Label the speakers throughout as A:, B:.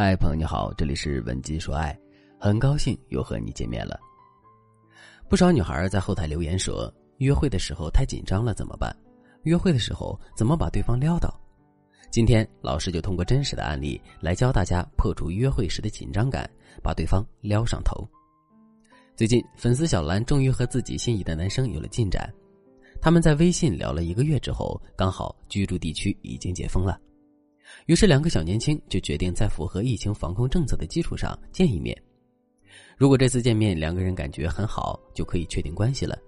A: 嗨，朋友你好，这里是文姬说爱，很高兴又和你见面了。不少女孩在后台留言说，约会的时候太紧张了怎么办？约会的时候怎么把对方撩到？今天老师就通过真实的案例来教大家破除约会时的紧张感，把对方撩上头。最近，粉丝小兰终于和自己心仪的男生有了进展。他们在微信聊了一个月之后，刚好居住地区已经解封了，于是两个小年轻就决定在符合疫情防控政策的基础上见一面。如果这次见面两个人感觉很好，就可以确定关系了。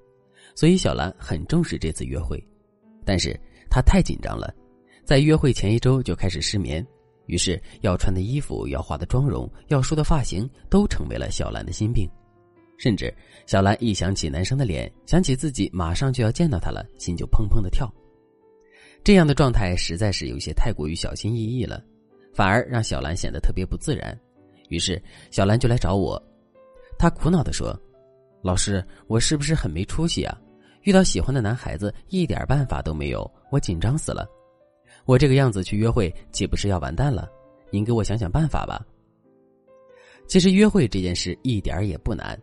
A: 所以小兰很重视这次约会，但是她太紧张了，在约会前一周就开始失眠，于是要穿的衣服、要化的妆容、要梳的发型都成为了小兰的心病。甚至，小兰一想起男生的脸，想起自己马上就要见到他了，心就砰砰的跳。这样的状态实在是有些太过于小心翼翼了，反而让小兰显得特别不自然。于是，小兰就来找我，她苦恼的说：“老师，我是不是很没出息啊？遇到喜欢的男孩子一点办法都没有，我紧张死了。我这个样子去约会，岂不是要完蛋了？您给我想想办法吧。”其实，约会这件事一点也不难。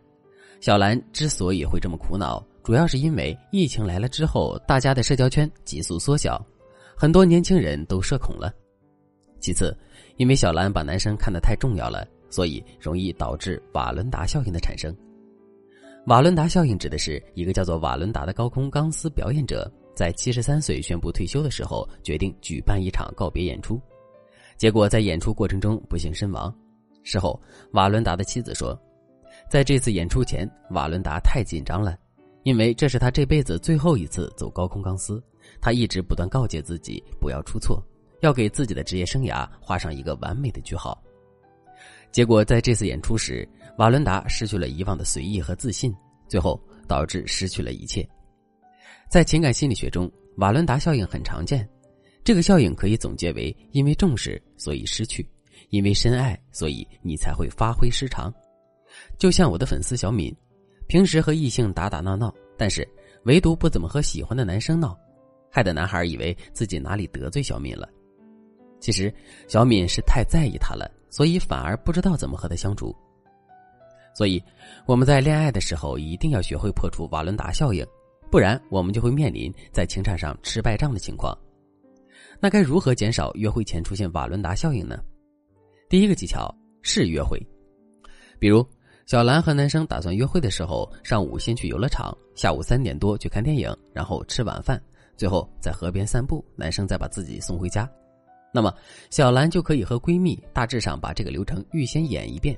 A: 小兰之所以会这么苦恼，主要是因为疫情来了之后，大家的社交圈急速缩小，很多年轻人都社恐了。其次，因为小兰把男生看得太重要了，所以容易导致瓦伦达效应的产生。瓦伦达效应指的是一个叫做瓦伦达的高空钢丝表演者，在七十三岁宣布退休的时候，决定举办一场告别演出，结果在演出过程中不幸身亡。事后，瓦伦达的妻子说。在这次演出前，瓦伦达太紧张了，因为这是他这辈子最后一次走高空钢丝。他一直不断告诫自己不要出错，要给自己的职业生涯画上一个完美的句号。结果在这次演出时，瓦伦达失去了以往的随意和自信，最后导致失去了一切。在情感心理学中，瓦伦达效应很常见，这个效应可以总结为：因为重视，所以失去；因为深爱，所以你才会发挥失常。就像我的粉丝小敏，平时和异性打打闹闹，但是唯独不怎么和喜欢的男生闹，害得男孩以为自己哪里得罪小敏了。其实小敏是太在意他了，所以反而不知道怎么和他相处。所以我们在恋爱的时候一定要学会破除瓦伦达效应，不然我们就会面临在情场上吃败仗的情况。那该如何减少约会前出现瓦伦达效应呢？第一个技巧是约会，比如。小兰和男生打算约会的时候，上午先去游乐场，下午三点多去看电影，然后吃晚饭，最后在河边散步，男生再把自己送回家。那么，小兰就可以和闺蜜大致上把这个流程预先演一遍。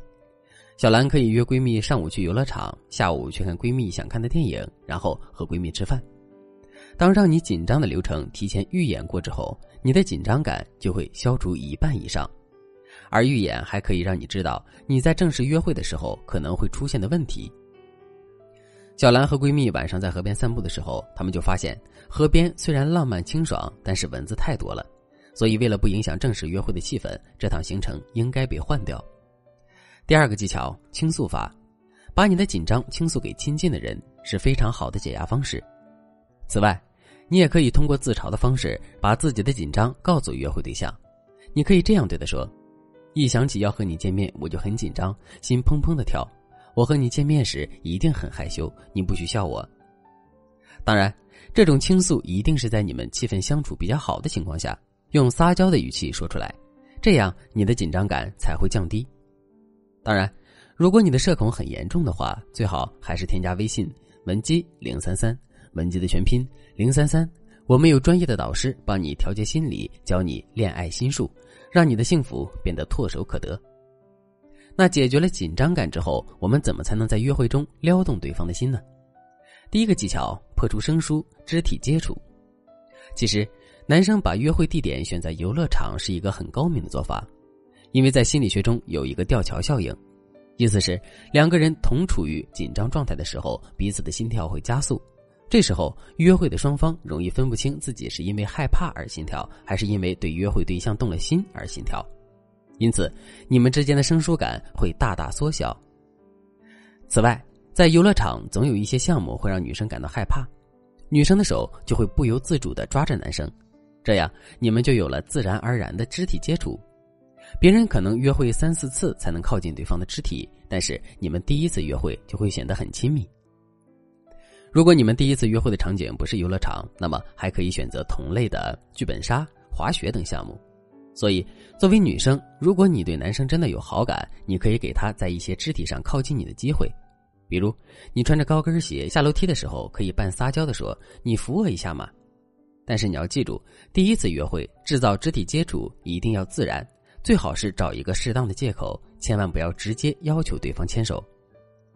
A: 小兰可以约闺蜜上午去游乐场，下午去看闺蜜想看的电影，然后和闺蜜吃饭。当让你紧张的流程提前预演过之后，你的紧张感就会消除一半以上。而预演还可以让你知道你在正式约会的时候可能会出现的问题。小兰和闺蜜晚上在河边散步的时候，她们就发现河边虽然浪漫清爽，但是蚊子太多了，所以为了不影响正式约会的气氛，这趟行程应该被换掉。第二个技巧：倾诉法，把你的紧张倾诉给亲近的人是非常好的解压方式。此外，你也可以通过自嘲的方式把自己的紧张告诉约会对象，你可以这样对他说。一想起要和你见面，我就很紧张，心砰砰的跳。我和你见面时一定很害羞，你不许笑我。当然，这种倾诉一定是在你们气氛相处比较好的情况下，用撒娇的语气说出来，这样你的紧张感才会降低。当然，如果你的社恐很严重的话，最好还是添加微信文姬零三三，文姬的全拼零三三，我们有专业的导师帮你调节心理，教你恋爱心术。让你的幸福变得唾手可得。那解决了紧张感之后，我们怎么才能在约会中撩动对方的心呢？第一个技巧，破除生疏，肢体接触。其实，男生把约会地点选在游乐场是一个很高明的做法，因为在心理学中有一个吊桥效应，意思是两个人同处于紧张状态的时候，彼此的心跳会加速。这时候，约会的双方容易分不清自己是因为害怕而心跳，还是因为对约会对象动了心而心跳，因此你们之间的生疏感会大大缩小。此外，在游乐场总有一些项目会让女生感到害怕，女生的手就会不由自主的抓着男生，这样你们就有了自然而然的肢体接触。别人可能约会三四次才能靠近对方的肢体，但是你们第一次约会就会显得很亲密。如果你们第一次约会的场景不是游乐场，那么还可以选择同类的剧本杀、滑雪等项目。所以，作为女生，如果你对男生真的有好感，你可以给他在一些肢体上靠近你的机会，比如你穿着高跟鞋下楼梯的时候，可以半撒娇的说：“你扶我一下嘛。”但是你要记住，第一次约会制造肢体接触一定要自然，最好是找一个适当的借口，千万不要直接要求对方牵手。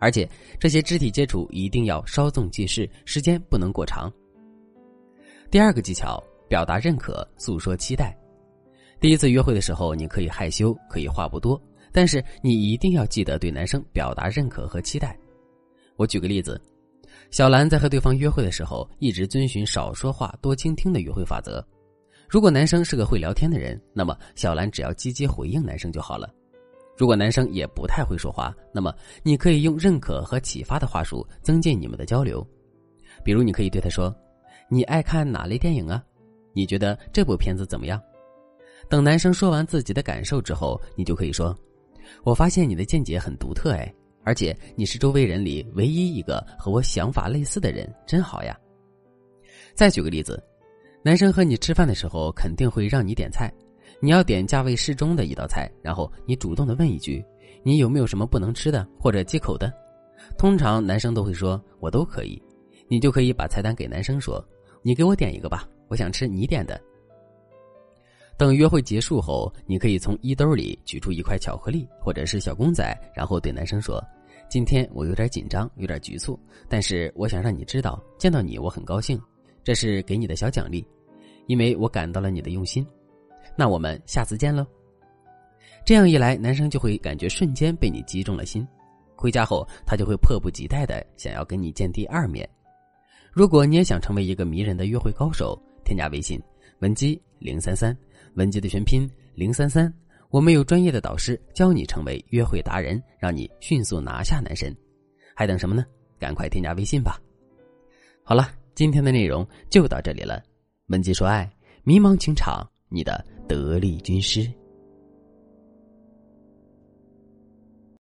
A: 而且这些肢体接触一定要稍纵即逝，时间不能过长。第二个技巧，表达认可，诉说期待。第一次约会的时候，你可以害羞，可以话不多，但是你一定要记得对男生表达认可和期待。我举个例子，小兰在和对方约会的时候，一直遵循少说话多倾听的约会法则。如果男生是个会聊天的人，那么小兰只要积极回应男生就好了。如果男生也不太会说话，那么你可以用认可和启发的话术增进你们的交流。比如，你可以对他说：“你爱看哪类电影啊？你觉得这部片子怎么样？”等男生说完自己的感受之后，你就可以说：“我发现你的见解很独特，哎，而且你是周围人里唯一一个和我想法类似的人，真好呀。”再举个例子，男生和你吃饭的时候肯定会让你点菜。你要点价位适中的一道菜，然后你主动的问一句：“你有没有什么不能吃的或者忌口的？”通常男生都会说：“我都可以。”你就可以把菜单给男生说：“你给我点一个吧，我想吃你点的。”等约会结束后，你可以从衣兜里取出一块巧克力或者是小公仔，然后对男生说：“今天我有点紧张，有点局促，但是我想让你知道，见到你我很高兴，这是给你的小奖励，因为我感到了你的用心。”那我们下次见喽。这样一来，男生就会感觉瞬间被你击中了心，回家后他就会迫不及待的想要跟你见第二面。如果你也想成为一个迷人的约会高手，添加微信文姬零三三，文姬的全拼零三三，我们有专业的导师教你成为约会达人，让你迅速拿下男神。还等什么呢？赶快添加微信吧。好了，今天的内容就到这里了。文姬说爱，迷茫情场，你的。得力军师。